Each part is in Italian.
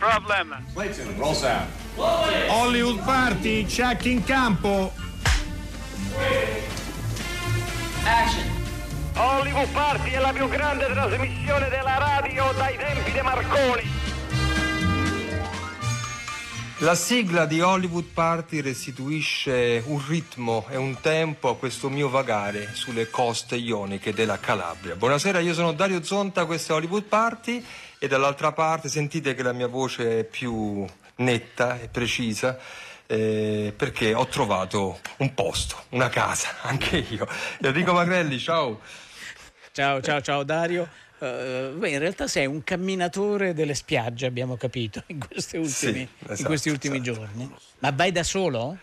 No problem. Clayton, roll sound. Hollywood Party, check in campo. Action. Hollywood Party è la più grande trasmissione della radio dai tempi di Marconi. La sigla di Hollywood Party restituisce un ritmo e un tempo a questo mio vagare sulle coste ioniche della Calabria. Buonasera, io sono Dario Zonta, questo è Hollywood Party e dall'altra parte sentite che la mia voce è più netta e precisa. Eh, perché ho trovato un posto, una casa, anche io. Enrico Magrelli, ciao. Ciao, ciao, ciao Dario. Uh, beh, in realtà sei un camminatore delle spiagge, abbiamo capito, in, ultimi, sì, esatto, in questi ultimi esatto. giorni. Ma vai da solo?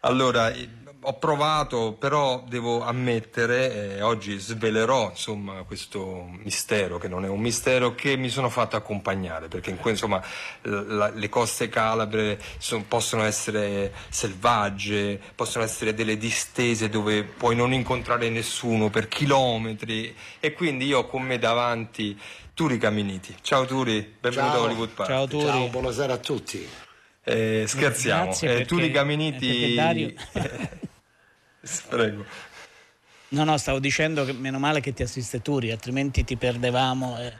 Allora, ho provato, però devo ammettere, eh, oggi svelerò insomma, questo mistero, che non è un mistero, che mi sono fatto accompagnare, perché in, insomma, la, le coste calabre sono, possono essere selvagge, possono essere delle distese dove puoi non incontrare nessuno per chilometri e quindi io ho con me davanti Turi Caminiti. Ciao Turi, benvenuto Ciao. a Hollywood Park. Ciao Turi. Ciao, buonasera a tutti. Eh, scherziamo, Grazie eh, perché- Turi eh, Caminiti... perché Dario- Prego. No, no, stavo dicendo che meno male che ti assiste Turi, altrimenti ti perdevamo e,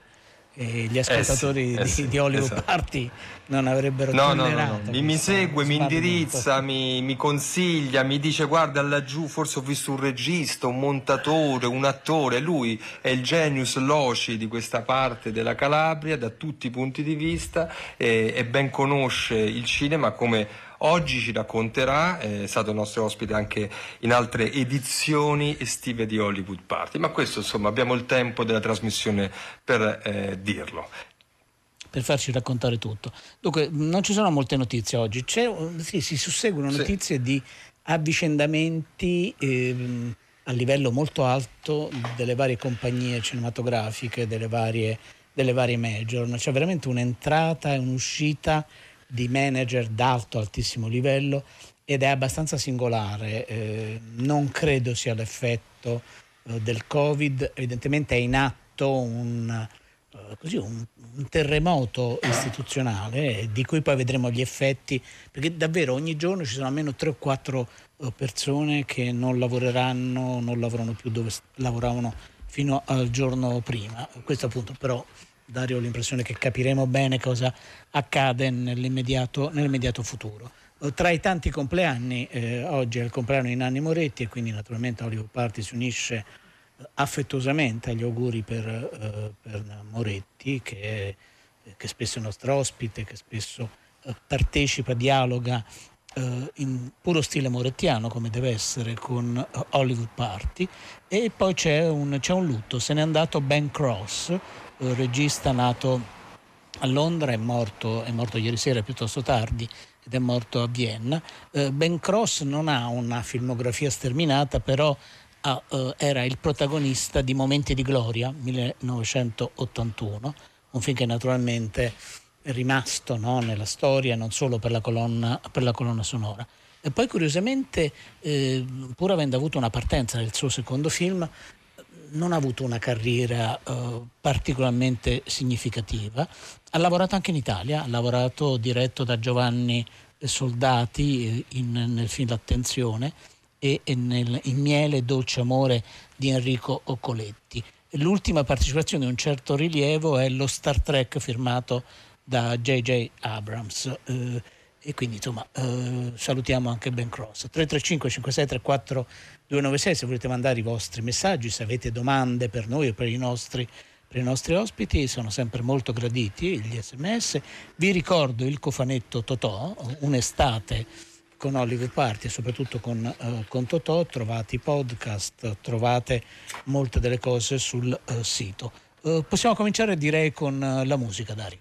e gli ascoltatori eh di, sì, di Hollywood esatto. Party non avrebbero No, no, no, no. Mi, mi segue, mi indirizza, mi, mi consiglia, mi dice guarda laggiù forse ho visto un regista, un montatore, un attore, lui è il genius loci di questa parte della Calabria da tutti i punti di vista e, e ben conosce il cinema come oggi ci racconterà, è stato nostro ospite anche in altre edizioni estive di Hollywood Party, ma questo insomma abbiamo il tempo della trasmissione per eh, dirlo. per farci raccontare tutto. Dunque, non ci sono molte notizie oggi, C'è, sì, si susseguono Sì. notizie di avvicendamenti ehm, a livello molto alto delle varie compagnie cinematografiche, delle varie, delle varie major. C'è veramente un'entrata e un'uscita di manager d'alto, altissimo livello ed è abbastanza singolare. Eh, non credo sia l'effetto eh, del Covid, evidentemente è in atto un, eh, così, un, un terremoto istituzionale eh, di cui poi vedremo gli effetti, perché davvero ogni giorno ci sono almeno 3 o 4 eh, persone che non lavoreranno, non lavorano più dove lavoravano fino al giorno prima. Questo appunto però Dario ho l'impressione che capiremo bene cosa accade nell'immediato, nell'immediato futuro. Eh, Tra i tanti compleanni, eh, oggi è il compleanno di Nanni Moretti e quindi naturalmente Hollywood Party si unisce eh, affettuosamente agli auguri per, eh, per Moretti che, è- che spesso è nostro ospite, che spesso eh, partecipa, dialoga eh, in puro stile morettiano come deve essere con eh, Hollywood Party e poi c'è un, c'è un lutto, se n'è andato Ben Cross, regista nato a Londra, è morto, è morto ieri sera piuttosto tardi ed è morto a Vienna. Eh, ben Cross non ha una filmografia sterminata, però eh, era il protagonista di Momenti di Gloria, 1981, un film che naturalmente è rimasto no, nella storia non solo per la colonna, per la colonna sonora. E poi curiosamente, eh, pur avendo avuto una partenza nel suo secondo film, non ha avuto una carriera eh, particolarmente significativa. Ha lavorato anche in Italia, ha lavorato diretto da Giovanni Soldati eh, in- nel film L'Attenzione e, e nel, in Miele Dolce Amore di Enrico Occoletti. L'ultima partecipazione di un certo rilievo è lo Star Trek firmato da J.J. Abrams. eh, e quindi insomma eh, salutiamo anche Ben Cross 335 5634 296 se volete mandare i vostri messaggi se avete domande per noi o per i nostri per i nostri ospiti sono sempre molto graditi gli sms vi ricordo il cofanetto Totò un'estate con Hollywood Party e soprattutto con, eh, con Totò. Trovate i podcast trovate molte delle cose sul eh, sito. Eh, possiamo cominciare direi con eh, la musica Dario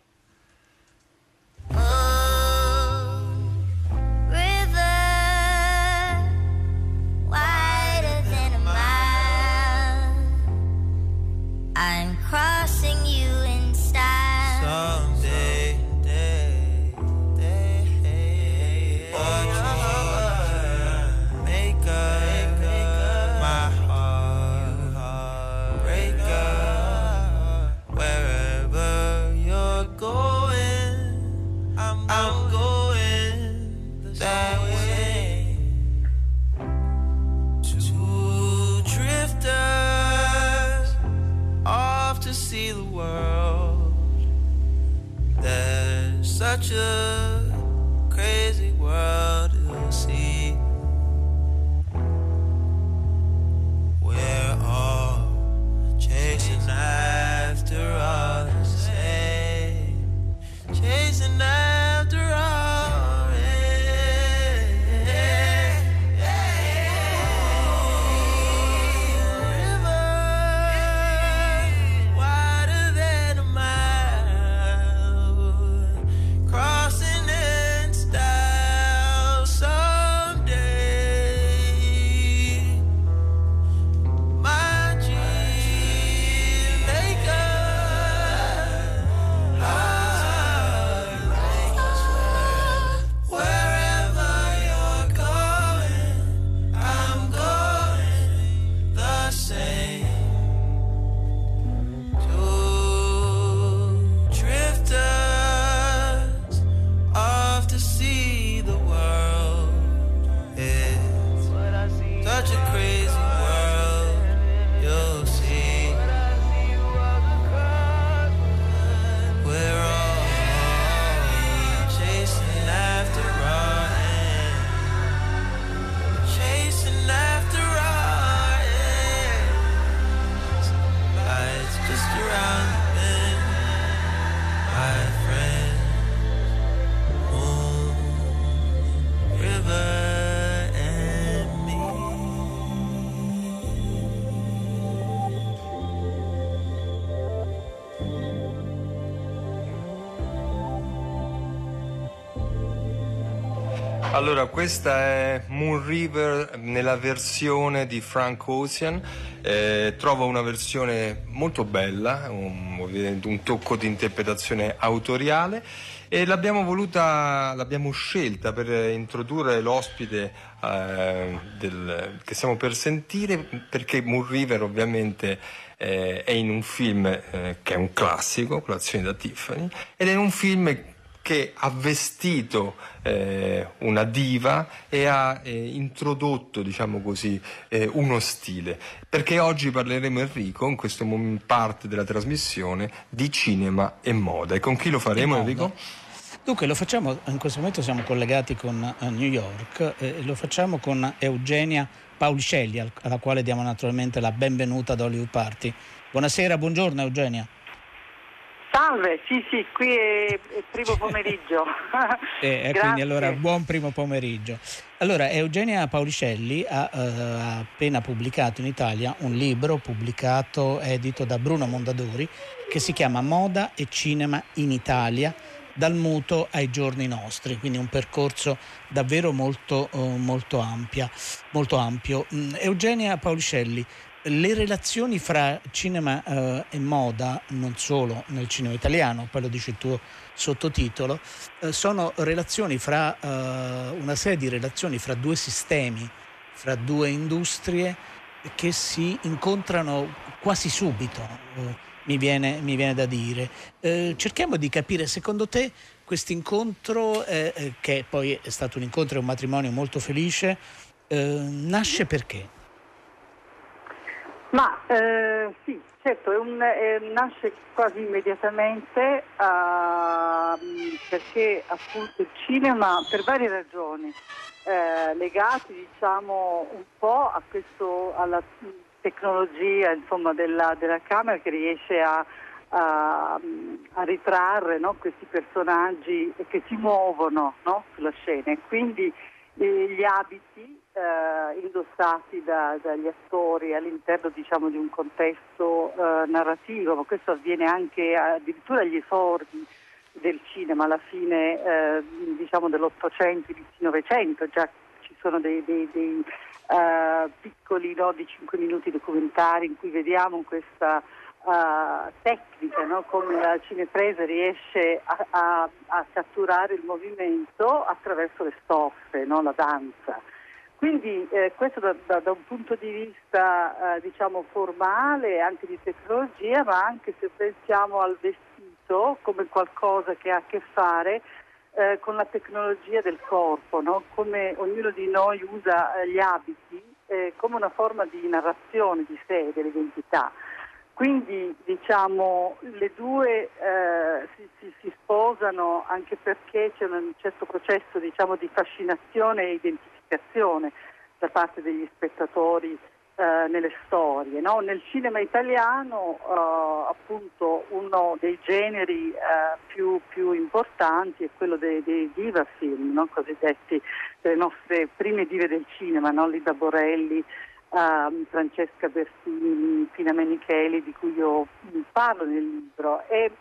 good. Allora, questa è Moon River nella versione di Frank Ocean. Eh, trovo una versione molto bella, un, un tocco di interpretazione autoriale e l'abbiamo voluta, l'abbiamo scelta per introdurre l'ospite eh, del- che stiamo per sentire perché Moon River ovviamente eh, è in un film eh, che è un classico, Colazione da Tiffany, ed è un film che ha vestito eh, una diva e ha eh, introdotto, diciamo così, eh, uno stile. Perché oggi parleremo, Enrico, in questo mom- parte della trasmissione, di cinema e moda. E con chi lo faremo. Enrico? Dunque lo facciamo, in questo momento siamo collegati con eh, New York eh, lo facciamo con Eugenia Paulicelli, al- alla quale diamo naturalmente la benvenuta ad Hollywood Party. Buonasera, buongiorno Eugenia. Salve, sì sì, qui è, è primo pomeriggio. E, e Grazie. quindi allora buon primo pomeriggio. Allora, Eugenia Paulicelli ha, eh, ha appena pubblicato in Italia un libro pubblicato, edito da Bruno Mondadori, che si chiama Moda e Cinema in Italia, dal muto ai giorni nostri, quindi un percorso davvero molto, eh, molto, ampia, molto ampio. Mm, Eugenia Paulicelli, le relazioni fra cinema eh, e moda, non solo nel cinema italiano, poi lo dice il tuo sottotitolo, eh, sono relazioni fra eh, una serie di relazioni fra due sistemi, fra due industrie che si incontrano quasi subito, eh, mi, viene, mi viene da dire. Eh, cerchiamo di capire, secondo te, questo incontro, eh, che poi è stato un incontro e un matrimonio molto felice, eh, nasce perché? Ma eh, sì, certo, un- è- nasce quasi immediatamente ah, perché appunto il cinema, per varie ragioni, eh, legati diciamo un po' questo, alla tecnologia insomma, della, della camera che riesce a, a- a ritrarre no, questi personaggi che si muovono no, sulla scena. E quindi eh, gli abiti eh, indossati da- dagli attori all'interno diciamo, di un contesto eh, narrativo, ma questo avviene anche addirittura agli esordi del cinema alla fine eh, diciamo dell'Ottocento, inizio Novecento, già ci sono dei, dei- dei, eh, piccoli no, di 5 minuti documentari in cui vediamo questa eh, tecnica, no? come la cinepresa riesce a, a- a catturare il movimento attraverso le stoffe, no? la danza. Quindi eh, questo da, da- da un punto di vista eh, diciamo formale, anche di tecnologia, ma anche se pensiamo al vestito come qualcosa che ha a che fare eh, con la tecnologia del corpo, no? come ognuno di noi usa eh, gli abiti eh, come una forma di narrazione di sé, dell'identità. Quindi diciamo le due eh, si, si- si sposano anche perché c'è un certo processo diciamo, di fascinazione e identificazione da parte degli spettatori eh, nelle storie. no? Nel cinema italiano eh, appunto uno dei generi eh, più, più importanti è quello dei, dei diva film, no? cosiddetti delle nostre prime dive del cinema, no? Lida Borelli, ehm, Francesca Bertini, Pina Menicheli di cui io parlo nel libro. E,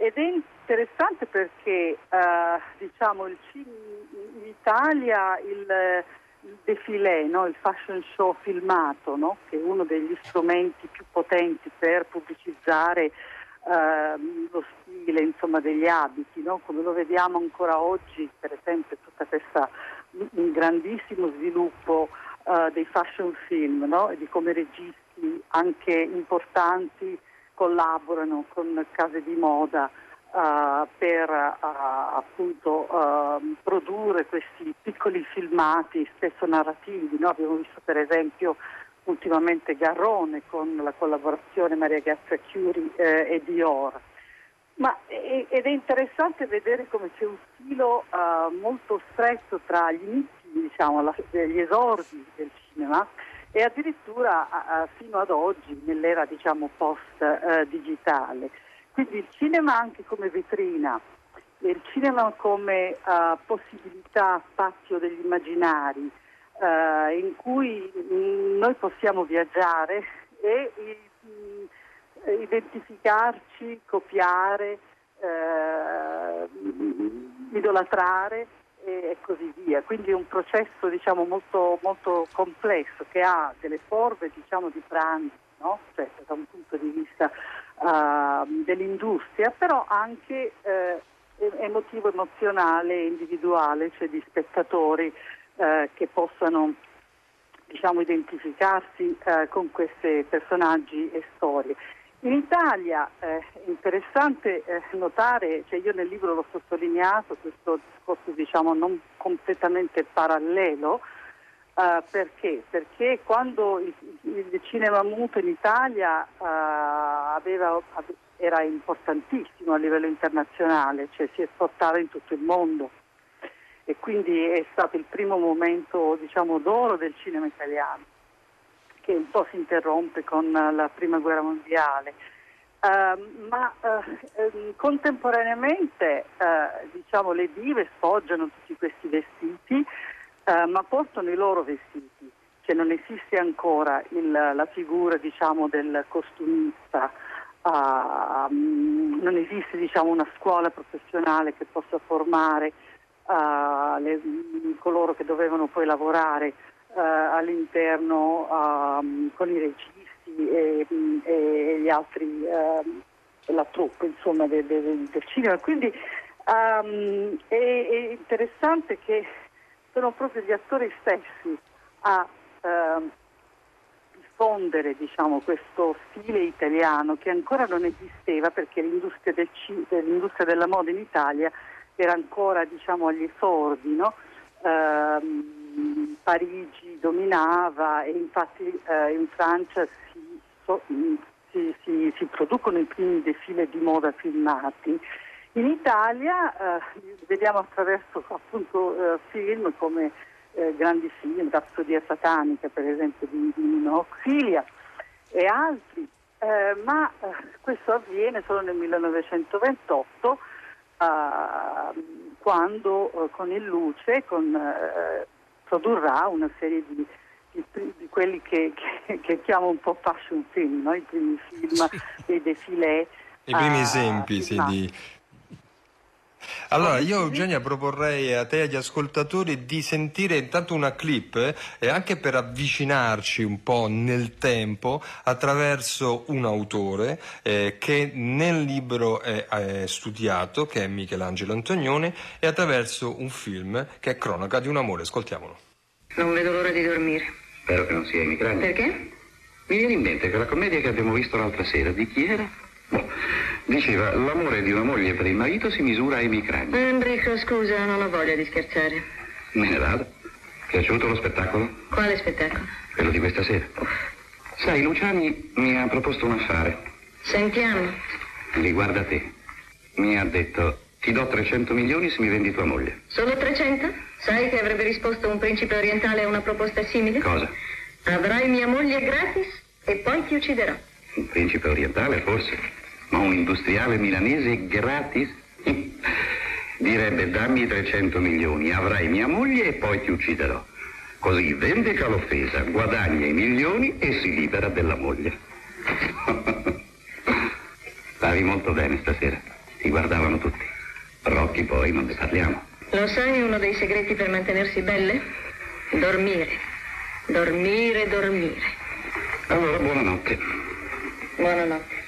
ed è interessante perché eh, diciamo, il in Italia il il defilé, no? il fashion show filmato, no? che è uno degli strumenti più potenti per pubblicizzare eh, lo stile insomma, degli abiti, no? come lo vediamo ancora oggi, per esempio tutta questa un grandissimo sviluppo eh, dei fashion film e di come registi anche importanti collaborano con case di moda uh, per uh, appunto uh, produrre questi piccoli filmati spesso narrativi. No? Abbiamo visto per esempio ultimamente Garrone con la collaborazione Maria Grazia Chiuri eh, e Dior. Ma, ed è interessante vedere come c'è un filo molto stretto tra gli inizi, diciamo, la, gli esordi del cinema e addirittura fino ad oggi nell'era diciamo, post-digitale. Eh, quindi il cinema anche come vetrina, il cinema come uh, possibilità, spazio degli immaginari, uh, in cui mh, noi possiamo viaggiare e mh, identificarci, copiare, uh, idolatrare e, così via. Quindi è un processo diciamo, molto, molto, complesso che ha delle forme diciamo, di pranzo, no? cioè, da un punto di vista uh, dell'industria, però anche eh, emotivo, emozionale, individuale, cioè di spettatori eh, che possano diciamo, identificarsi eh, con questi personaggi e storie. In Italia eh, è interessante eh, notare, cioè io nel libro l'ho sottolineato, questo discorso diciamo, non completamente parallelo, Uh, perché? Perché quando il, il, cinema muto in Italia uh, aveva, era importantissimo a livello internazionale, cioè si esportava in tutto il mondo e quindi è stato il primo momento diciamo, d'oro del cinema italiano che un po' si interrompe con la prima guerra mondiale. Uh, ma uh, contemporaneamente uh, diciamo, le dive sfoggiano tutti questi vestiti eh, ma portano i loro vestiti, cioè non esiste ancora il, la figura diciamo, del costumista, uh, non esiste diciamo, una scuola professionale che possa formare le, coloro che dovevano poi lavorare all'interno um, con i registi e, e gli altri, ehm, la troupe insomma, del, del, del cinema. Quindi um, è, è interessante che sono proprio gli attori stessi a eh, diffondere diciamo, questo stile italiano che ancora non esisteva perché l'industria, del, l'industria della moda in Italia era ancora diciamo, agli esordi. No? Eh, Parigi dominava e infatti eh, in Francia si, so, si, si, si producono i primi defile di moda filmati. In Italia eh, vediamo attraverso appunto eh, film come eh, grandi film, Rapsodia satanica per esempio di, di Nino Auxilia e altri, eh, ma eh, questo avviene solo nel 1928 eh, quando con il Luce con, produrrà una serie di, di, di quelli che, che, che, chiamo un po' fashion film, no? i primi film sì. dei defilé. I primi esempi sì, di allora, io Eugenia proporrei a te e agli ascoltatori di sentire intanto una clip eh, e anche per avvicinarci un po' nel tempo attraverso un autore eh, che nel libro è, è, studiato, che è Michelangelo Antonioni, e attraverso un film che è Cronaca di un amore. Ascoltiamolo. Non vedo l'ora di dormire. Spero che non sia emigrante. Perché? Mi viene in mente che la commedia che abbiamo visto l'altra sera, di chi era? Boh, diceva, l'amore di una moglie per il marito si misura ai micrani. Enrico, scusa, non ho voglia di scherzare. Me ne vado. Piaciuto lo spettacolo? Quale spettacolo? Quello di questa sera. Sai, Luciani mi ha proposto un affare. Sentiamo. Riguarda te. Mi ha detto, Ti do 300 milioni se mi vendi tua moglie. Solo 300? Sai che avrebbe risposto un principe orientale a una proposta simile? Cosa? Avrai mia moglie gratis e poi ti ucciderò. Un principe orientale, forse? Ma un industriale milanese gratis? Direbbe dammi 300 milioni, avrai mia moglie e poi ti ucciderò. Così vendica l'offesa, guadagna i milioni e si libera della moglie. Stavi molto bene stasera. Ti guardavano tutti. Rocchi poi non ne parliamo. Lo sai uno dei segreti per mantenersi belle? Dormire. Dormire, dormire. Allora, buonanotte. Buonanotte.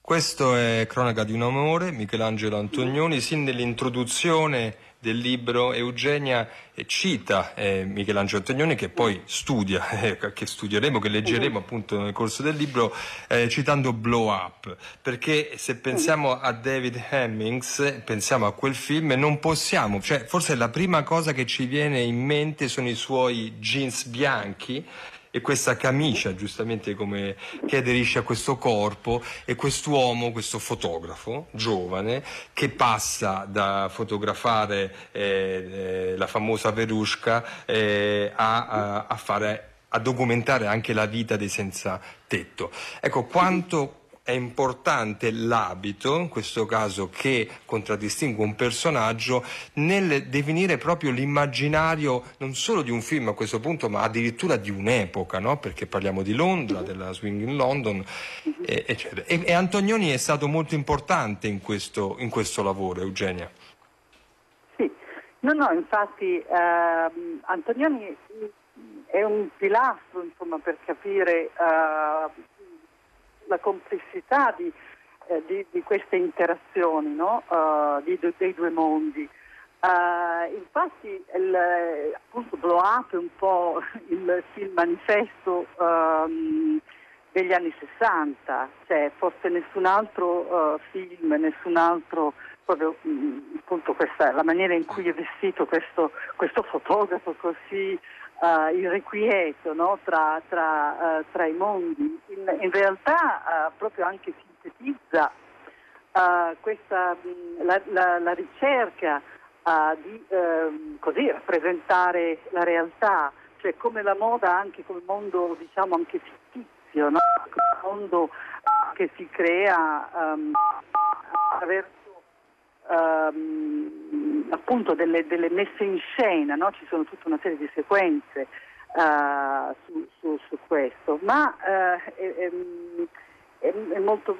Questo è Cronaca di un amore, Michelangelo Antonioni, sin nell'introduzione del libro Eugenia cita eh, Michelangelo Antonioni che poi studia, eh, che studieremo, che leggeremo appunto nel corso del libro, eh, citando Blow Up, perché se pensiamo a David Hemmings, pensiamo a quel film, non possiamo, cioè forse la prima cosa che ci viene in mente sono i suoi jeans bianchi, e questa camicia, giustamente come che aderisce a questo corpo, e quest'uomo, questo fotografo giovane, che passa da fotografare eh, eh, la famosa Verushka eh, a, a, a fare a documentare anche la vita dei senza tetto. Ecco, quanto è importante l'abito, in questo caso che contraddistingue un personaggio, nel definire proprio l'immaginario non solo di un film a questo punto, ma addirittura di un'epoca, no? perché parliamo di Londra, della Swing in London, eccetera. E, e Antonioni è stato molto importante in questo, in questo lavoro, Eugenia. Sì, no, no, infatti ehm, Antonioni è un pilastro insomma, per capire eh, la complessità di, eh, di, di queste interazioni no? uh, di, dei due mondi. Uh, infatti il, appunto è un po' il film manifesto um, degli anni 60, cioè forse nessun altro uh, film, nessun altro proprio mh, appunto questa, la maniera in cui è vestito questo, questo fotografo così uh, irrequieto no? tra, tra, uh, tra, i mondi, in, in realtà uh, proprio anche sintetizza questa, mh, la, la, la, ricerca di ehm, così, rappresentare la realtà, cioè come la moda anche come mondo diciamo anche fittizio, no? un mondo che si crea um, attraverso ehm, appunto delle, delle, messe in scena, no? ci sono tutta una serie di sequenze eh, su, su, su, questo, ma eh, è, è, è, molto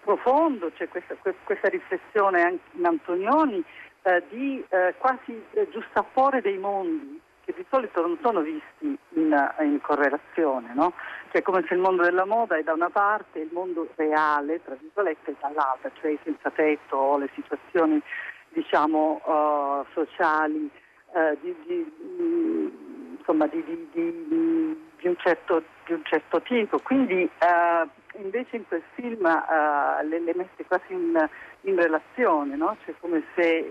profondo, c'è questa, questa riflessione anche in Antonioni eh, di eh, quasi giustapporre dei mondi che di solito non sono visti in, in correlazione, no? cioè come se il mondo della moda è da una parte e il mondo reale, tra virgolette, è dall'altra, cioè i senza tetto o le situazioni diciamo uh, sociali uh, di, di, insomma, di, di, un certo, di, un certo, tipo. Quindi uh, invece in quel film le, le mette quasi in, in relazione, no? cioè come se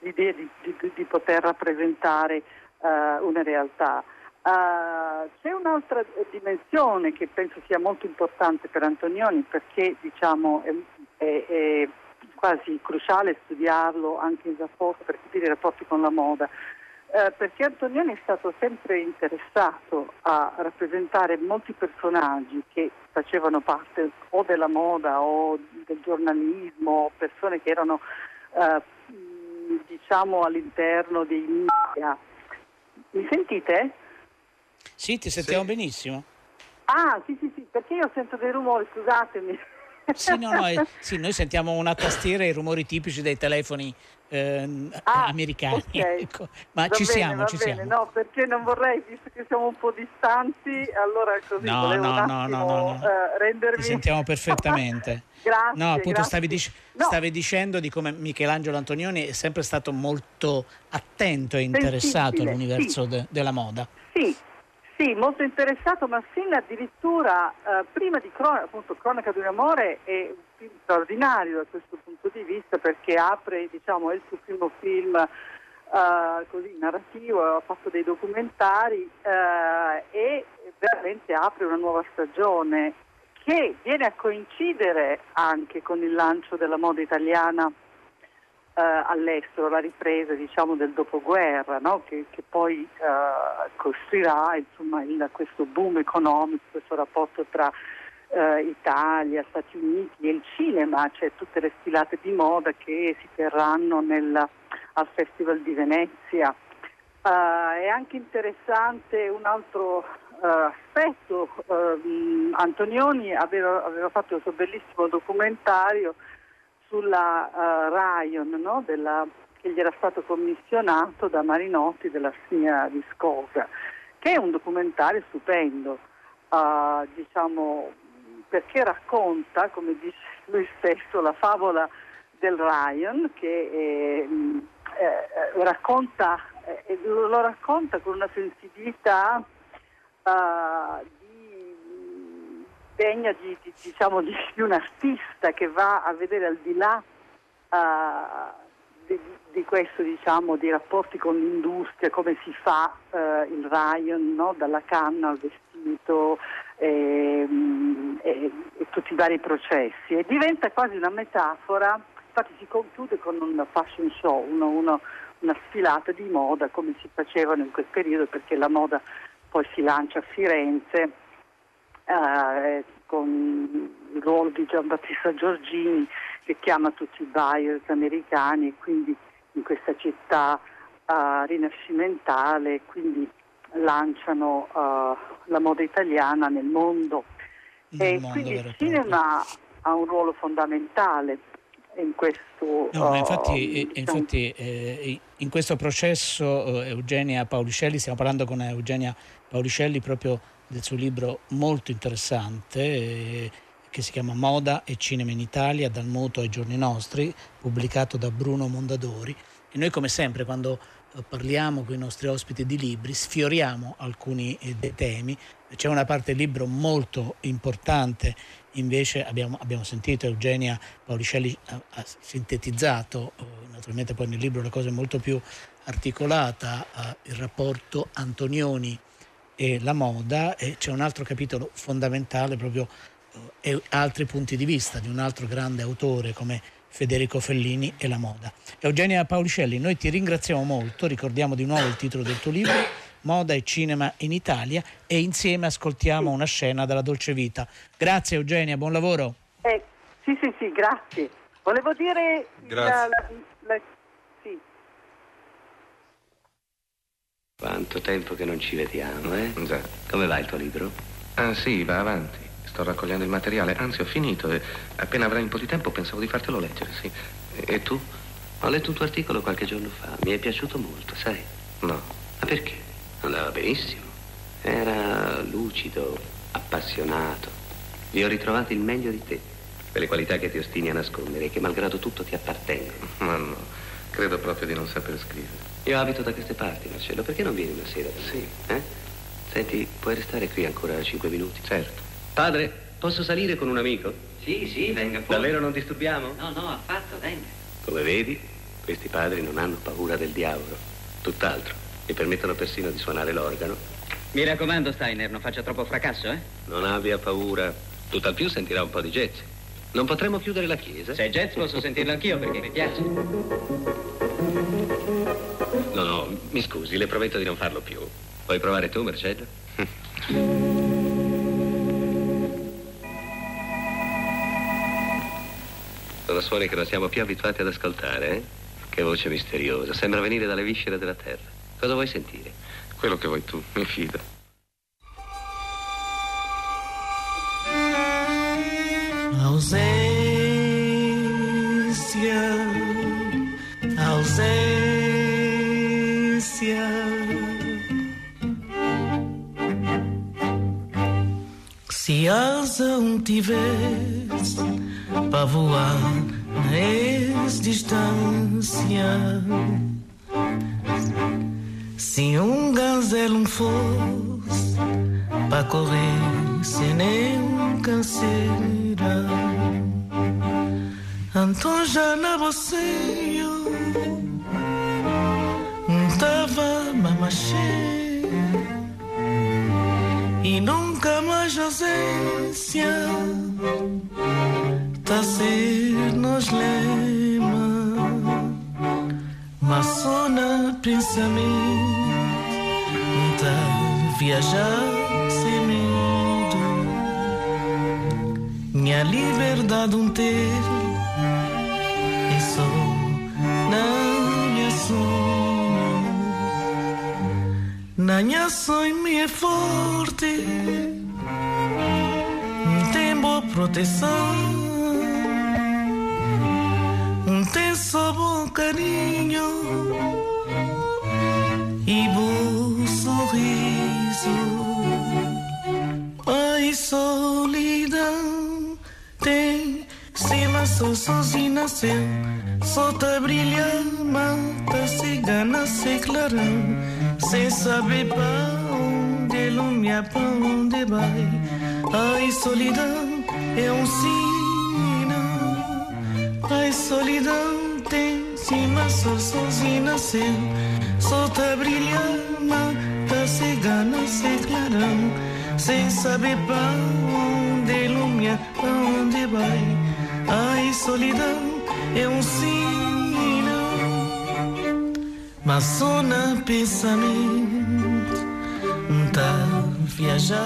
l'idea di, poter rappresentare uh, una realtà. Uh, c'è un'altra dimensione che penso sia molto importante per Antonioni perché diciamo, è, è, è quasi cruciale studiarlo anche in rapporto, per capire i rapporti con la moda. Uh, perché Antonioni è stato sempre interessato a rappresentare molti personaggi che facevano parte o della moda o del giornalismo, persone che erano uh, diciamo all'interno dei media mi sentite? Sì, ti sentiamo sì. benissimo. Ah, sì, sì, sì, perché io sento dei rumori, scusatemi. Sì, no, no, eh, sì, noi sentiamo una tastiera e i rumori tipici dei telefoni eh, ah, americani. Okay. Ecco. Ma va ci bene, siamo, ci bene. siamo. No, perché non vorrei, visto che siamo un po' distanti, allora così no, no, no, no, no, no. Uh, rendermi... Ti sentiamo perfettamente. grazie, No, appunto grazie. stavi, dic- No. stavi dicendo di come Michelangelo Antonioni è sempre stato molto attento e interessato Sensibile, all'universo sì. de- della moda. Sì, sì, molto interessato, ma sin addirittura eh, prima di Cronaca, appunto, Cronaca di un amore un film straordinario da questo punto di vista perché apre, diciamo, è il suo primo film eh, così narrativo, ha fatto dei documentari eh, e veramente apre una nuova stagione che viene a coincidere anche con il lancio della moda italiana eh, all'estero, la ripresa diciamo, del dopoguerra, no? che, che, poi eh, costruirà insomma, il, questo boom economico, questo rapporto tra eh, Italia, Stati Uniti e il cinema, cioè tutte le sfilate di moda che si terranno nel, al Festival di Venezia. Uh, è anche interessante un altro uh, aspetto, uh, Antonioni aveva, aveva, fatto suo bellissimo documentario sulla Ryan, no? della, che gli era stato commissionato da Marinotti della signora Viscosa, che è un documentario stupendo, diciamo, perché racconta, come dice lui stesso, la favola del Ryan che eh, eh, racconta, eh, lo racconta con una sensibilità uh, di, degna di, di, diciamo, di, un artista che va a vedere al di là uh, di, questo, diciamo, di rapporti con l'industria, come si fa uh, il Ryan no? dalla canna al vestito e, e, e tutti i vari processi. E diventa quasi una metafora infatti si conclude con un fashion show, uno, uno, una sfilata di moda come si facevano in quel periodo perché la moda poi si lancia a Firenze eh, con il ruolo di Giambattista Giorgini che chiama tutti i buyers americani e quindi in questa città uh, rinascimentale quindi lanciano uh, la moda italiana nel mondo. Nel e mondo quindi il cinema ha un ruolo fondamentale in questo no, infatti, uh, infatti eh, in questo processo eh, Eugenia Paulicelli stiamo parlando con Eugenia Paulicelli proprio del suo libro molto interessante eh, che si chiama Moda e cinema in Italia dal moto ai giorni nostri pubblicato da Bruno Mondadori. E noi come sempre quando eh, parliamo con i nostri ospiti di libri, sfioriamo alcuni eh, dei temi. C'è una parte del libro molto importante, invece abbiamo, abbiamo sentito Eugenia Paulicelli ha, ha sintetizzato, eh, naturalmente poi nel libro la cosa è molto più articolata, il rapporto Antonioni e la moda e c'è un altro capitolo fondamentale proprio e altri punti di vista di un altro grande autore come Federico Fellini e la moda. Eugenia Paulicelli, noi ti ringraziamo molto, ricordiamo di nuovo il titolo del tuo libro, Moda e cinema in Italia e insieme ascoltiamo una scena della dolce vita. Grazie Eugenia, buon lavoro. Eh, sì, sì, sì, grazie. Volevo dire... Grazie. La, la, la, sì. Quanto tempo che non ci vediamo, eh? Già. Come va il tuo libro? Ah sì, va avanti. Sto raccogliendo il materiale, anzi ho finito e appena avrai un po' di tempo pensavo di fartelo leggere, sì. E, e tu? Ho letto un tuo articolo qualche giorno fa, mi è piaciuto molto, sai? No. Ma perché? Andava benissimo. Era lucido, appassionato. Vi ho ritrovato il meglio di te, quelle qualità che ti ostini a nascondere e che malgrado tutto ti appartengono. Ma no, credo proprio di non saper scrivere. Io abito da queste parti, Marcello, perché non vieni una sera? Sì. Eh? Senti, puoi restare qui ancora cinque minuti? Certo. Padre, posso salire con un amico? Sì, sì, venga fuori. Davvero non disturbiamo? No, no, affatto, venga. Come vedi, questi padri non hanno paura del diavolo. Tutt'altro. Mi permettono persino di suonare l'organo. Mi raccomando, Steiner, non faccia troppo fracasso, eh? Non abbia paura. Tutt'al più sentirà un po' di jazz. Non potremmo chiudere la chiesa? Se è jazz posso sentirlo anch'io perché mi piace. No, no, mi scusi, le prometto di non farlo più. Vuoi provare tu, Sono suoni che non siamo più abituati ad ascoltare, eh? Che voce misteriosa, sembra venire dalle viscere della terra. Cosa vuoi sentire? Quello che vuoi tu, mi fido. Ausência, ausência. Se asa um tivesse para voar mais distância. Se um gazelo fosse para correr sem nem canseira, então já na você não tava mamachê. e nunca mais ausência tá ser nos lema. Mas só na pensamento tá viajar sem medo. Minha liberdade um ter. E só na minha sono na minha sonho me é forte. Tem boa proteção tem só bom carinho e bom sorriso. Ai solidão tem cima só sozinho nasceu. Tá brilha mata cigana se clarão sem saber pra onde ilumina pra onde vai. Ai solidão é um sino ai solidão tem cima só sozinho nasceu só tá brilha mata cigana se clarão. Sem saber pra onde ilumina pra onde vai. Ai solidão é um sino mas só na pensamento tá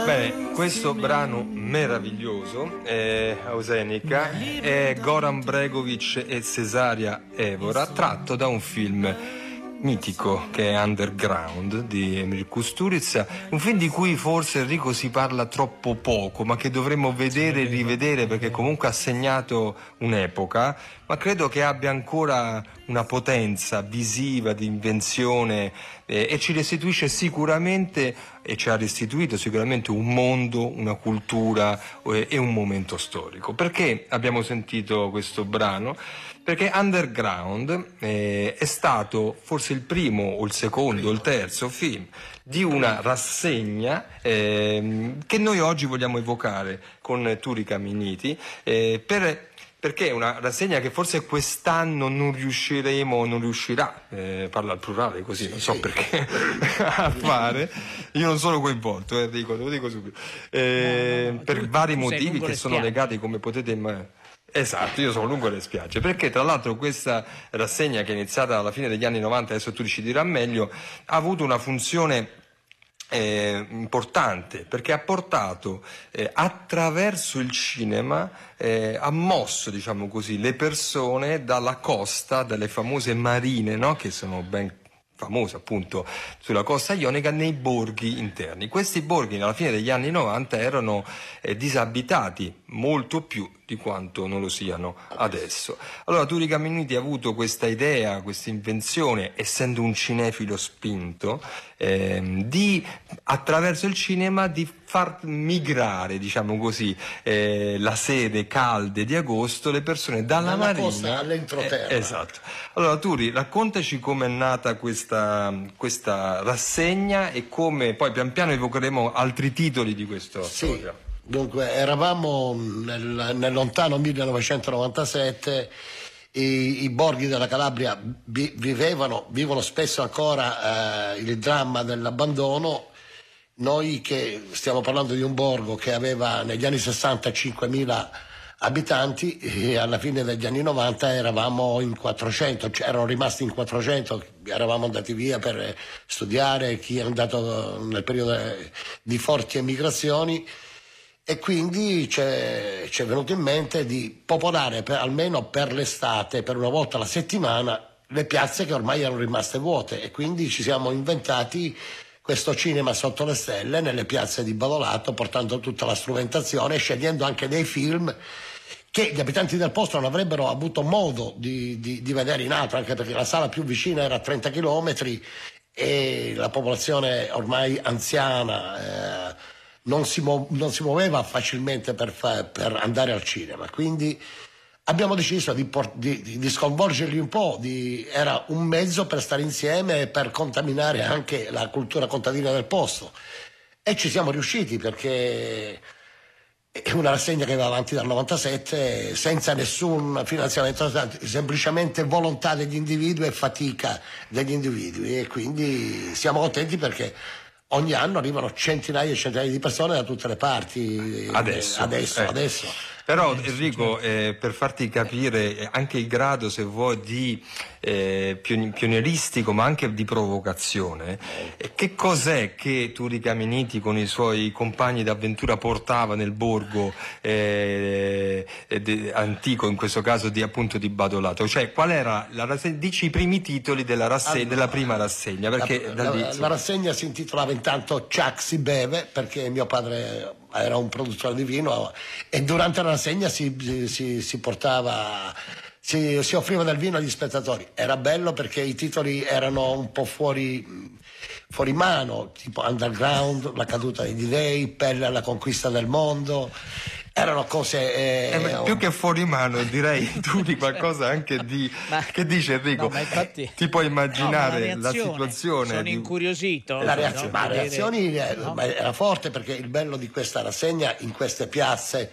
Bene, questo brano meraviglioso, eh, Ausenica, è Goran Bregovic e Cesaria Evora, tratto da un film mitico che è Underground di Emil Kusturica, un film di cui forse Enrico si parla troppo poco, ma che dovremmo vedere e rivedere perché comunque ha segnato un'epoca, ma credo che abbia ancora una potenza visiva di invenzione eh, e ci restituisce sicuramente e ci ha restituito sicuramente un mondo, una cultura eh, e un momento storico. Perché abbiamo sentito questo brano? Perché Underground eh, è stato forse il primo o il secondo o il terzo film di una rassegna ehm, che noi oggi vogliamo evocare con Turi Caminiti eh, per perché è una rassegna che forse quest'anno non riusciremo, non riuscirà, eh, parlo al plurale così, non so perché, a fare. Io non sono coinvolto, Enrico, te lo dico subito, Eh, per vari tu motivi che sono legati, come potete immaginare. Esatto, io sono lungo le spiagge, perché tra l'altro questa rassegna che è iniziata alla fine degli anni 90, adesso tu ci dirà meglio, ha avuto una funzione eh, importante perché ha portato eh, attraverso il cinema, eh, ha mosso diciamo così, le persone dalla costa, dalle famose marine no? che sono ben famose appunto sulla costa ionica nei borghi interni. Questi borghi alla fine degli anni 90 erano eh, disabitati molto più di quanto non lo siano adesso. Allora Turi Caminiti ha avuto questa idea, questa invenzione, essendo un cinefilo spinto, ehm, di attraverso il cinema di far migrare, diciamo così, eh, la sede calde di agosto le persone dalla, Dalla marina costa all'entroterra. Eh, esatto. Allora Turi, raccontaci come è nata questa, questa rassegna e come poi pian piano evocheremo altri titoli di questo Sì, dunque eravamo nel, nel lontano 1997, i, i borghi della Calabria vi- vivevano, vivono spesso ancora eh, il dramma dell'abbandono. Noi che stiamo parlando di un borgo che aveva negli anni 60 5.000 abitanti e alla fine degli anni 90 eravamo in 400, cioè erano rimasti in 400, eravamo andati via per studiare, chi è andato nel periodo di forti emigrazioni e quindi ci è venuto in mente di popolare per- almeno per l'estate, per una volta alla settimana, le piazze che ormai erano rimaste vuote. E quindi ci siamo inventati questo cinema sotto le stelle nelle piazze di Badolato, portando tutta la strumentazione e scegliendo anche dei film che gli abitanti del posto non avrebbero avuto modo di, di- di vedere in altro, anche perché la sala più vicina era a 30 km e la popolazione ormai anziana eh, non, si mu- non si muoveva facilmente per, fa- per andare al cinema. Quindi abbiamo deciso di, por- di- di- sconvolgerli un po', di- era un mezzo per stare insieme e per contaminare anche la cultura contadina del posto. E ci siamo riusciti perché è una rassegna che va avanti dal 97 senza nessun finanziamento, semplicemente volontà degli individui e fatica degli individui e quindi siamo contenti perché ogni anno arrivano centinaia e centinaia di persone da tutte le parti. Adesso, Eh, adesso, eh. adesso. Però Enrico, eh, per farti capire eh, anche il grado, se vuoi, di eh, pioni- pionieristico, ma anche di provocazione, eh, che cos'è che Turi Caminiti con i suoi compagni d'avventura portava nel borgo eh, eh, de- antico, in questo caso di, appunto di Badolato? Cioè, qual era, la rassegna, dici i primi titoli della, rassegna, Allora, della prima rassegna, perché la, lì, la- la rassegna si intitolava intanto Chuck si beve perché mio padre era un produttore di vino e durante la rassegna si, si- si portava si, si offriva del vino agli spettatori. Era bello perché i titoli erano un po' fuori fuori mano tipo Underground la caduta degli dei Pelle alla conquista del mondo erano cose eh, Eh, beh, più che fuori mano direi tu di qualcosa anche di che dice Enrico No, ma infatti- ti puoi immaginare No, ma la reazione. situazione Sono di- incuriosito. La no? reazione, ma reazioni eh, no? ma era forte perché il bello di questa rassegna in queste piazze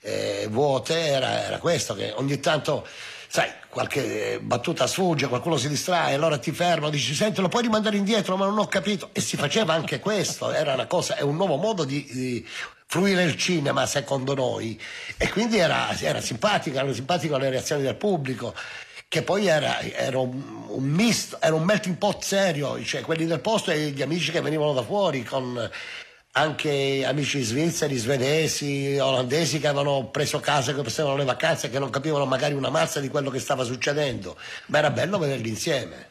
eh, vuote era, era questo che ogni tanto sai qualche eh, battuta sfugge qualcuno si distrae allora ti fermo dici senti lo puoi rimandare indietro ma non ho capito e si faceva anche questo era una cosa è un nuovo modo di, di fruire il cinema secondo noi e quindi era, era simpatica erano simpatiche le reazioni del pubblico che poi era, era un, un misto, era un melting pot serio, cioè quelli del posto e gli amici che venivano da fuori, con anche amici svizzeri, svedesi, olandesi che avevano preso casa, che passavano le vacanze, che non capivano magari una mazza di quello che stava succedendo, ma era bello vederli insieme.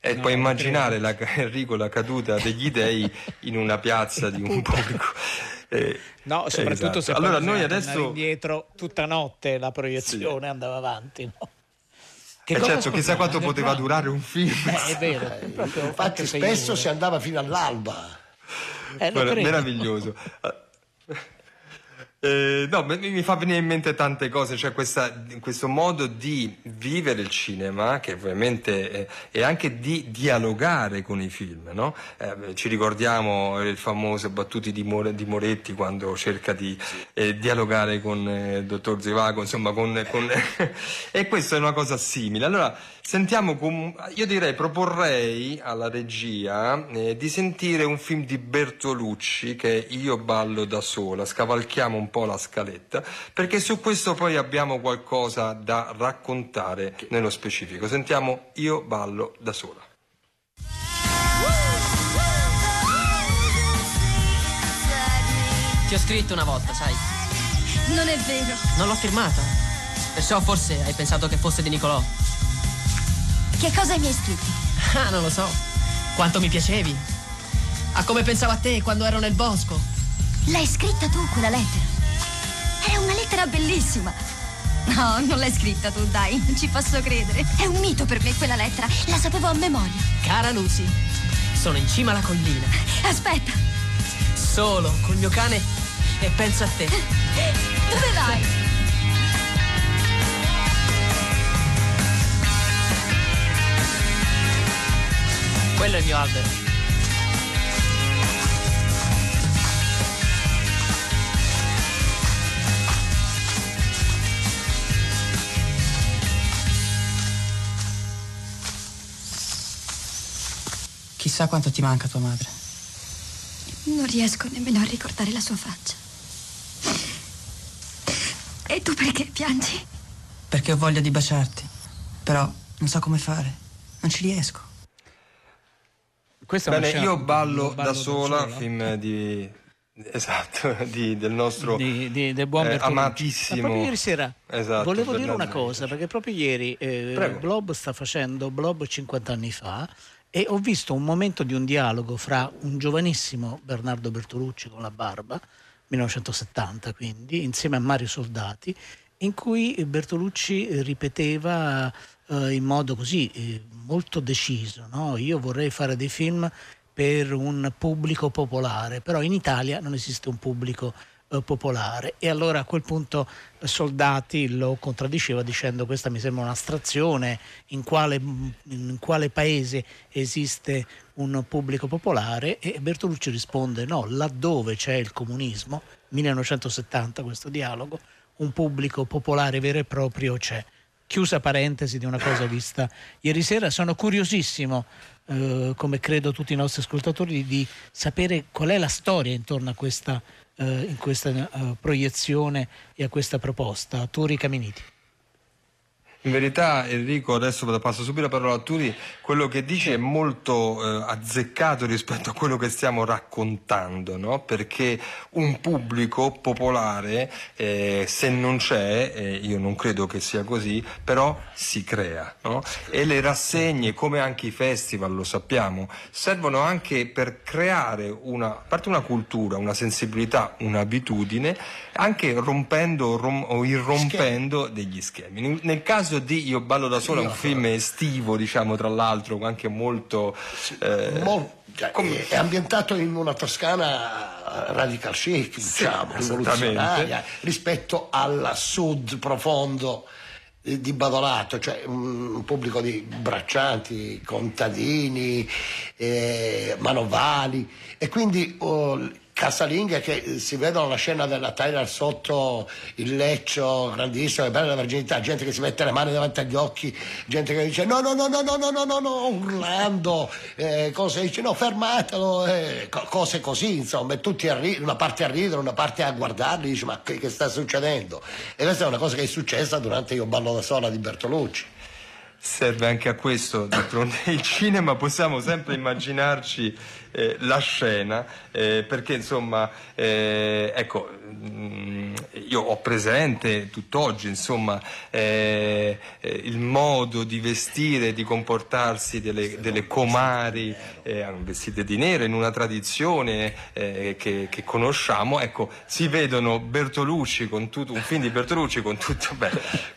E puoi immaginare la, Enrico la caduta degli dei in una piazza di un pubblico. Eh, No, soprattutto esatto. se allora poi noi adesso indietro tutta notte la proiezione andava avanti, no? Che eh, certo, chissà quanto poteva durare un film. Eh, è vero, proprio Infatti spesso si andava fino all'alba. Eh, meraviglioso. Eh, no, mi fa venire in mente tante cose, cioè questa- questo modo di vivere il cinema, che ovviamente è, è anche di dialogare con i film, no? Eh, ci ricordiamo il famoso battuti di, More- di Moretti quando cerca di eh, dialogare con eh, il dottor Zivago, insomma, con, con- e questa è una cosa simile. Allora, sentiamo, com- io direi, proporrei alla regia eh, di sentire un film di Bertolucci che è Io ballo da sola, scavalchiamo un po' la scaletta, perché su questo poi abbiamo qualcosa da raccontare nello specifico. Sentiamo Io ballo da sola. Ti ho scritto una volta, sai? Non è vero. Non l'ho firmata. Perciò forse hai pensato che fosse di Nicolò. Che cosa mi hai scritto? Ah, non lo so. Quanto mi piacevi. A come pensavo a te quando ero nel bosco. L'hai scritta tu quella lettera? Era una lettera bellissima. No, non l'hai scritta tu, dai, non ci posso credere. È un mito per me quella lettera, la sapevo a memoria. Cara Lucy, sono in cima alla collina. Aspetta, Solo col mio cane e penso a te. dove vai? Quello è il mio albero. Chissà quanto ti manca tua madre. Non riesco nemmeno a ricordare la sua faccia. E tu perché piangi? Perché ho voglia di baciarti. Però non so come fare. Non ci riesco. Questa è una Bene, scena- io ballo, Io ballo da sola, film di... Esatto, di- del nostro di, di- del buon eh, amatissimo Ma proprio ieri sera Esatto, volevo dire una cosa, perché proprio ieri eh. Blob sta facendo Blob 50 anni fa e ho visto un momento di un dialogo fra un giovanissimo Bernardo Bertolucci con la barba, 1970 quindi, insieme a Mario Soldati, in cui Bertolucci ripeteva eh, in modo così eh, molto deciso, no? io vorrei fare dei film per un pubblico popolare, però in Italia non esiste un pubblico eh, popolare e allora a quel punto eh, Soldati lo contraddiceva dicendo questa mi sembra un'astrazione, in quale, in quale paese esiste un pubblico popolare e Bertolucci risponde no, laddove c'è il comunismo, 1970 questo dialogo, un pubblico popolare vero e proprio c'è. chiusa parentesi di una cosa vista ieri sera. Sono curiosissimo, eh, come credo tutti i nostri ascoltatori, di sapere qual è la storia intorno a questa, in questa eh, proiezione e a questa proposta. Turi Caminiti. In verità Enrico, adesso passo subito la parola a Turi, quello che dici è molto eh, azzeccato rispetto a quello che stiamo raccontando, no? perché un pubblico popolare, eh, se non c'è, eh, io non credo che sia così, però si crea. No? E le rassegne, come anche i festival, lo sappiamo, servono anche per creare una, parte una cultura, una sensibilità, un'abitudine, anche rompendo rom, o irrompendo degli schemi. Nel caso di Io ballo da sola, un film estivo, diciamo, tra l'altro, anche molto... Eh, Mol, cioè, come... È ambientato in una Toscana radical chic, diciamo, sì, rivoluzionaria, rispetto al sud profondo di Badolato, cioè un pubblico di braccianti, contadini, eh, manovali e quindi oh, casalinghe che si vedono la scena della Tyler sotto il leccio grandissimo, è bella la verginità, gente che si mette le mani davanti agli occhi, gente che dice no, no, no, no, no, no, no, no, no urlando, eh, cose, dice no, fermatelo, eh, co- cose così, insomma, e tutti a ri- una parte a ridere, una parte a guardarli, dice ma che, che sta succedendo? E questa è una cosa che è successa durante Io ballo da sola di Bertolucci serve anche a questo, d'altronde. Il cinema possiamo sempre immaginarci eh, la scena, eh, perché insomma, eh, ecco, mh, io ho presente tutt'oggi insomma, eh, eh, il modo di vestire, di comportarsi delle, delle comari eh, vestite di nero in una tradizione che, che, conosciamo, ecco, si vedono Bertolucci con tutto, un film di Bertolucci con tutto, beh,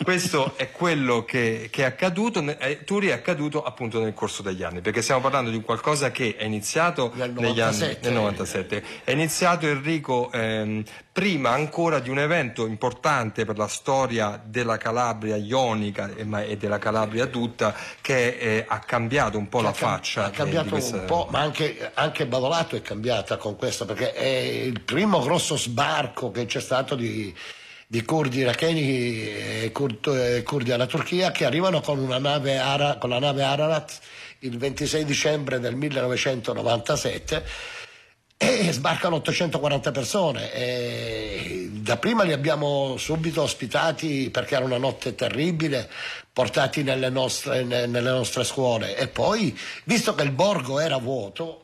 questo è quello che, che è accaduto, Turi è accaduto appunto nel corso degli anni, perché stiamo parlando di qualcosa che è iniziato nel negli 97. anni nel 97. È iniziato Enrico ehm, prima ancora di un evento importante per la storia della Calabria ionica e, ma, e della Calabria tutta che eh, ha cambiato un po' la ha faccia. Ha cambiato questa... un po', ma anche, anche Badolato è cambiata con questo perché è il primo grosso sbarco che c'è stato di di curdi iracheni e curdi alla Turchia che arrivano con, una nave Ara, con la nave Ararat il 26 dicembre del 1997 e sbarcano 840 persone. Da prima li abbiamo subito ospitati perché era una notte terribile, portati nelle nostre, nelle nostre scuole. E poi, visto che il borgo era vuoto,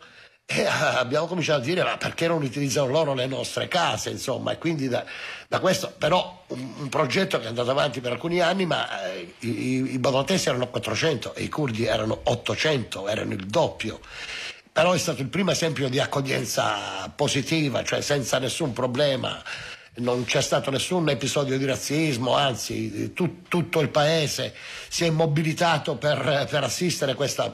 e abbiamo cominciato a dire ma perché non utilizzano loro le nostre case? Insomma e quindi da, da questo però un, un, progetto che è andato avanti per alcuni anni ma eh, i, i bangladesi erano 400 e i curdi erano 800 erano il doppio però è stato il primo esempio di accoglienza positiva cioè senza nessun problema non c'è stato nessun episodio di razzismo, anzi tu, tutto il paese si è mobilitato per, per assistere questa,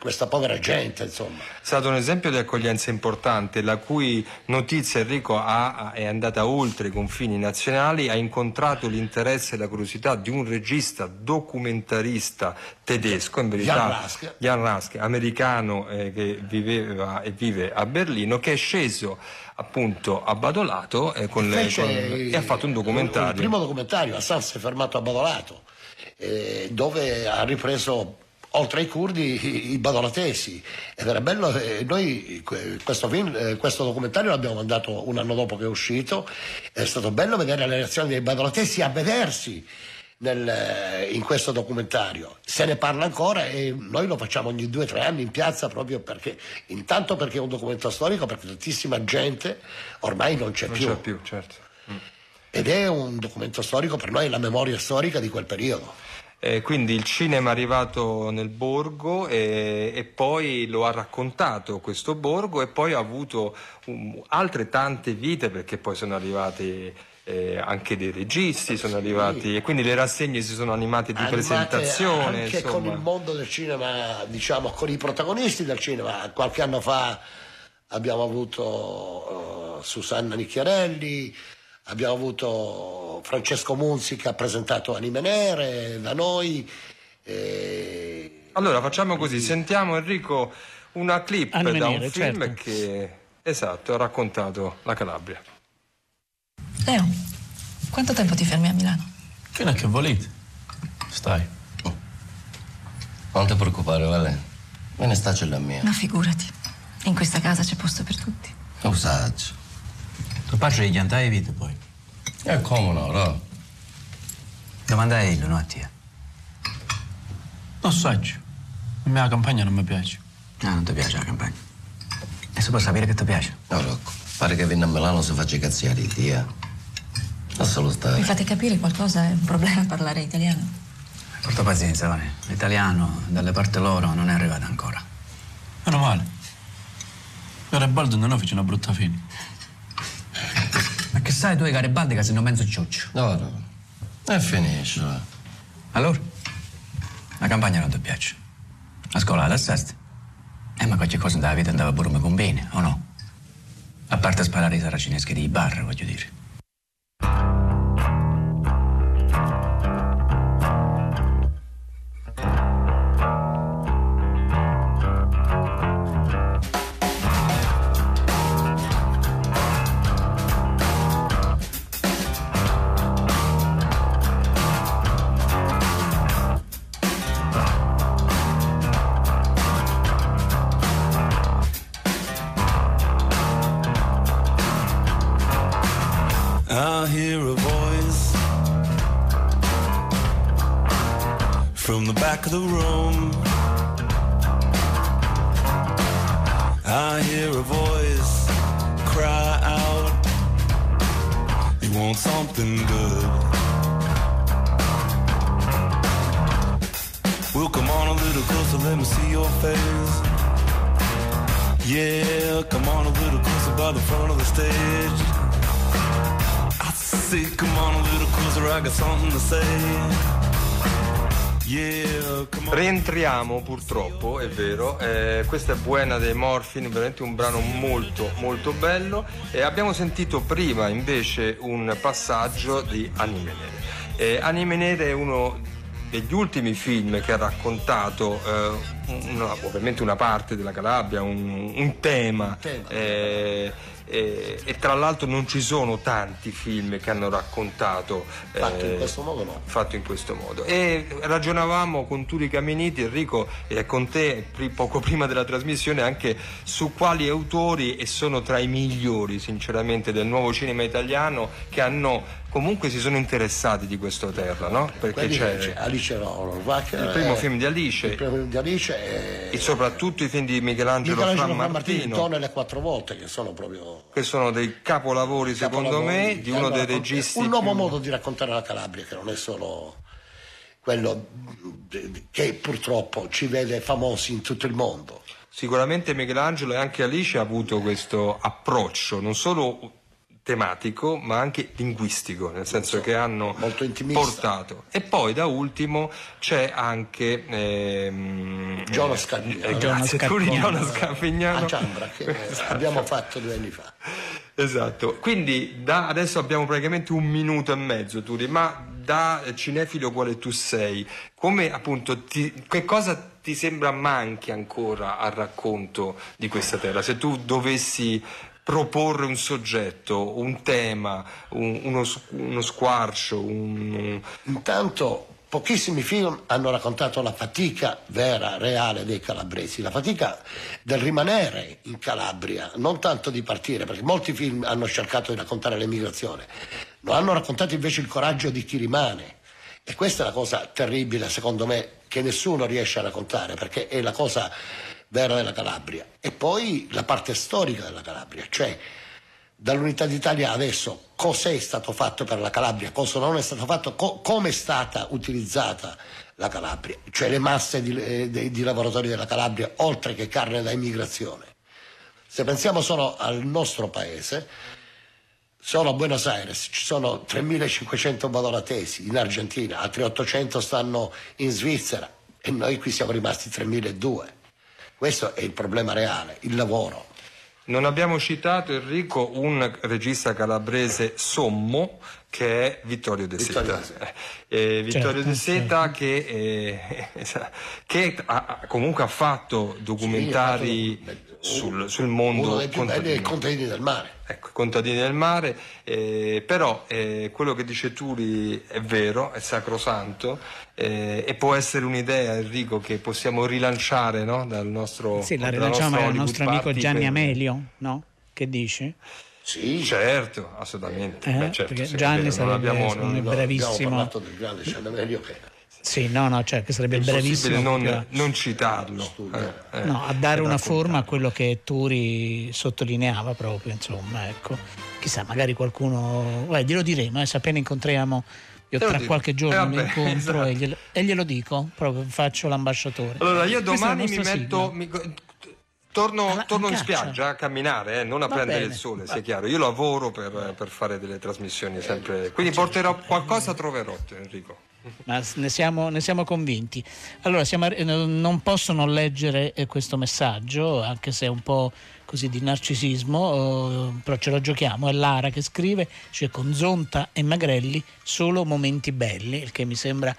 questa, povera gente. Insomma. È stato un esempio di accoglienza importante, la cui notizia Enrico ha, è andata oltre i confini nazionali, ha incontrato l'interesse e la curiosità di un regista documentarista tedesco, in verità Jan Rask, Jan Rask americano eh, che viveva e vive a Berlino, che è sceso appunto a Badolato eh, con le, con, e ha fatto un documentario. Il primo documentario, Assad si è fermato a Badolato, eh, dove ha ripreso oltre ai curdi i, badolatesi. Ed era bello eh, noi questo, film, eh, questo, documentario l'abbiamo mandato un anno dopo che è uscito. È stato bello vedere le reazioni dei badolatesi a vedersi nel, in questo documentario. Se ne parla ancora e noi lo facciamo ogni due o tre anni in piazza proprio perché, intanto perché è un documento storico, perché tantissima gente ormai non c'è non più. C'è più certo. mm. Ed è un documento storico per noi, la memoria storica di quel periodo. Eh, quindi il cinema è arrivato nel borgo e, e, poi lo ha raccontato questo borgo e poi ha avuto um, altre tante vite perché poi sono arrivati eh, anche dei registi sono sì. arrivati e quindi le rassegne si sono animate di animate presentazione anche insomma. con il mondo del cinema diciamo con i protagonisti del cinema qualche anno fa abbiamo avuto uh, Susanna Nicchiarelli abbiamo avuto Francesco Munzi che ha presentato Anime Nere da noi e... allora facciamo così sentiamo Enrico una clip Anime da Nere, un film certo. che esatto ha raccontato la Calabria Leo, quanto tempo ti fermi a Milano? Fino a che volete. Stai. Non ti preoccupare, Vale. Me ne sta la mia. Ma figurati, in questa casa c'è posto per tutti. Lo saggio. Tu faccio di chiantare vite poi. E come no, no? Domanda a Elio, no a te. Non saggio. La mia campagna non mi piace. Ah, non ti piace la campagna. E si può sapere che ti piace? No, Rocco. Pare che viene a Milano si faccia cazziare di tia. Lascialo Mi stare. fate capire qualcosa? È un problema parlare italiano? Porta pazienza, Vane. L'italiano dalle parti loro non è arrivato ancora. Meno male. Garibaldi non fece una brutta fine. Ma che sai tu, Garibaldi, che sei un mezzo cioccio? No, no. E finisce. va. Allora? La campagna non ti piace? La scuola la sesta? Eh, ma qualche cosa nella vita andava pure come conviene, o no? A parte sparare i saracineschi di bar, voglio dire. I Rientriamo purtroppo, è vero, eh, questa è Buena dei Morphin, veramente un brano molto molto bello e abbiamo sentito prima invece un passaggio di Anime Nere. Eh, Anime Nere è uno degli ultimi film che ha raccontato eh, una- ovviamente una parte della Calabria, un, un tema. eh, eh, e tra l'altro non ci sono tanti film che hanno raccontato Fatto in eh, questo modo no. fatto in questo modo. E ragionavamo con Turi Caminiti, Enrico, e con te poco prima della trasmissione anche su quali autori, e sono tra i migliori sinceramente del nuovo cinema italiano, che hanno comunque si sono interessati di questo terra, no? Perché c'è c'è Alice Rohrwacher, il primo eh, film di Alice il primo film di Alice e soprattutto i film di Michelangelo, Michelangelo Martino, Tone le quattro volte che sono proprio che sono dei capolavori secondo capolavori me di uno dei registi un nuovo più- modo di raccontare la Calabria che non è solo quello che purtroppo ci vede famosi in tutto il mondo. Sicuramente Michelangelo e anche Alice ha avuto questo approccio, non solo tematico, ma anche linguistico, nel senso che hanno portato. E poi da ultimo c'è anche ehm, Jonas eh, Scarpignano eh, grazie, Jonas Scarpignano. a Ciambra che eh, abbiamo fatto due anni fa. Esatto, quindi da adesso abbiamo praticamente un minuto e mezzo, Turi, ma da cinefilo quale tu sei, come appunto ti- che cosa ti sembra manchi ancora al racconto di questa terra? Se tu dovessi proporre un soggetto, un tema, un- uno, uno squarcio, un... Intanto pochissimi film hanno raccontato la fatica vera, reale dei calabresi, la fatica del rimanere in Calabria, non tanto di partire, perché molti film hanno cercato di raccontare l'emigrazione, ma hanno raccontato invece il coraggio di chi rimane. E questa è la cosa terribile, secondo me, che nessuno riesce a raccontare, perché è la cosa vera della Calabria. E poi la parte storica della Calabria, cioè dall'unità d'Italia adesso cos'è stato fatto per la Calabria, cosa non è stato fatto, co- come è stata utilizzata la Calabria, cioè le masse di, eh, di- di lavoratori della Calabria, oltre che carne da immigrazione. Se pensiamo solo al nostro paese, solo a Buenos Aires ci sono 3.500 badolatesi, in Argentina altri 800 stanno in Svizzera e noi qui siamo rimasti 3.200. Questo è il problema reale, il lavoro. Non abbiamo citato Enrico un regista calabrese sommo che è Vittorio De Vittorio Seta. Eh, Vittorio Certo, De Seta che, eh, che ha- comunque ha fatto documentari sul, sul mondo uno dei più belli è contadino. i contadini del mare. Ecco, i contadini del mare, eh, però eh, quello che dice Turi è vero, è sacrosanto eh, e può essere un'idea, Enrico, che possiamo rilanciare no? dal nostro Sì, la rilanciamo nostra al nostro amico Party Gianni per- Amelio, no? Che dici? Sì, certo, assolutamente. Eh, Beh, certo, Gianni vero, non sarebbe abbiamo- me non- bravissimo. Abbiamo parlato del grande Giannamelio che Sì, no, no, cioè che sarebbe È bravissimo impossibile proprio non, non citarlo. eh, eh, no, a dare una forma a quello che Turi sottolineava proprio, insomma, ecco. Chissà, magari qualcuno... Beh, glielo diremo, eh, se appena incontriamo... Io tra dico. qualche giorno Eh, vabbè, incontro esatto. e, glielo, e glielo dico, proprio faccio l'ambasciatore. Allora, io domani mi metto. mi- torno Alla- torno in spiaggia a camminare, eh, non a Va prendere bene. il sole, sia chiaro. Io lavoro per, per fare delle trasmissioni sempre. Quindi porterò qualcosa, troverò, Enrico. Ma ne siamo, ne siamo convinti. Allora, siamo non posso non leggere eh, questo messaggio, anche se è un po' così di narcisismo, eh, però ce lo giochiamo. È Lara che scrive, cioè con Zonta e Magrelli solo momenti belli, il che mi sembra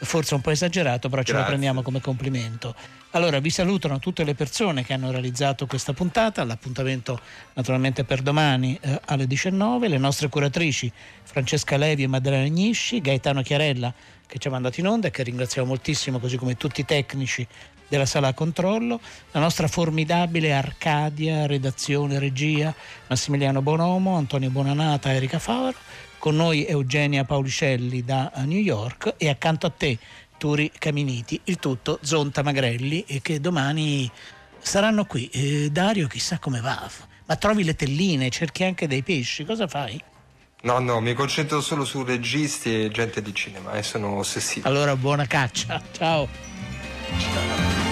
forse un po' esagerato, però ce lo Grazie. prendiamo come complimento. Allora, vi salutano tutte le persone che hanno realizzato questa puntata, l'appuntamento naturalmente per domani eh, alle 19, le nostre curatrici Francesca Levi e Maddalena Agnisci, Gaetano Chiarella che ci ha mandato in onda e che ringraziamo moltissimo, così come tutti i tecnici della sala controllo, la nostra formidabile Arcadia, redazione, regia, Massimiliano Bonomo, Antonio Bonanata, Erika Favaro, con noi Eugenia Paulicelli da eh, New York e accanto a te Turi Caminiti, il tutto Zonta Magrelli e che domani saranno qui. Eh, Dario chissà come va, ma trovi le telline, cerchi anche dei pesci, cosa fai? No, no, mi concentro solo su registi e gente di cinema e sono ossessivo. Allora buona caccia. Ciao. 違う。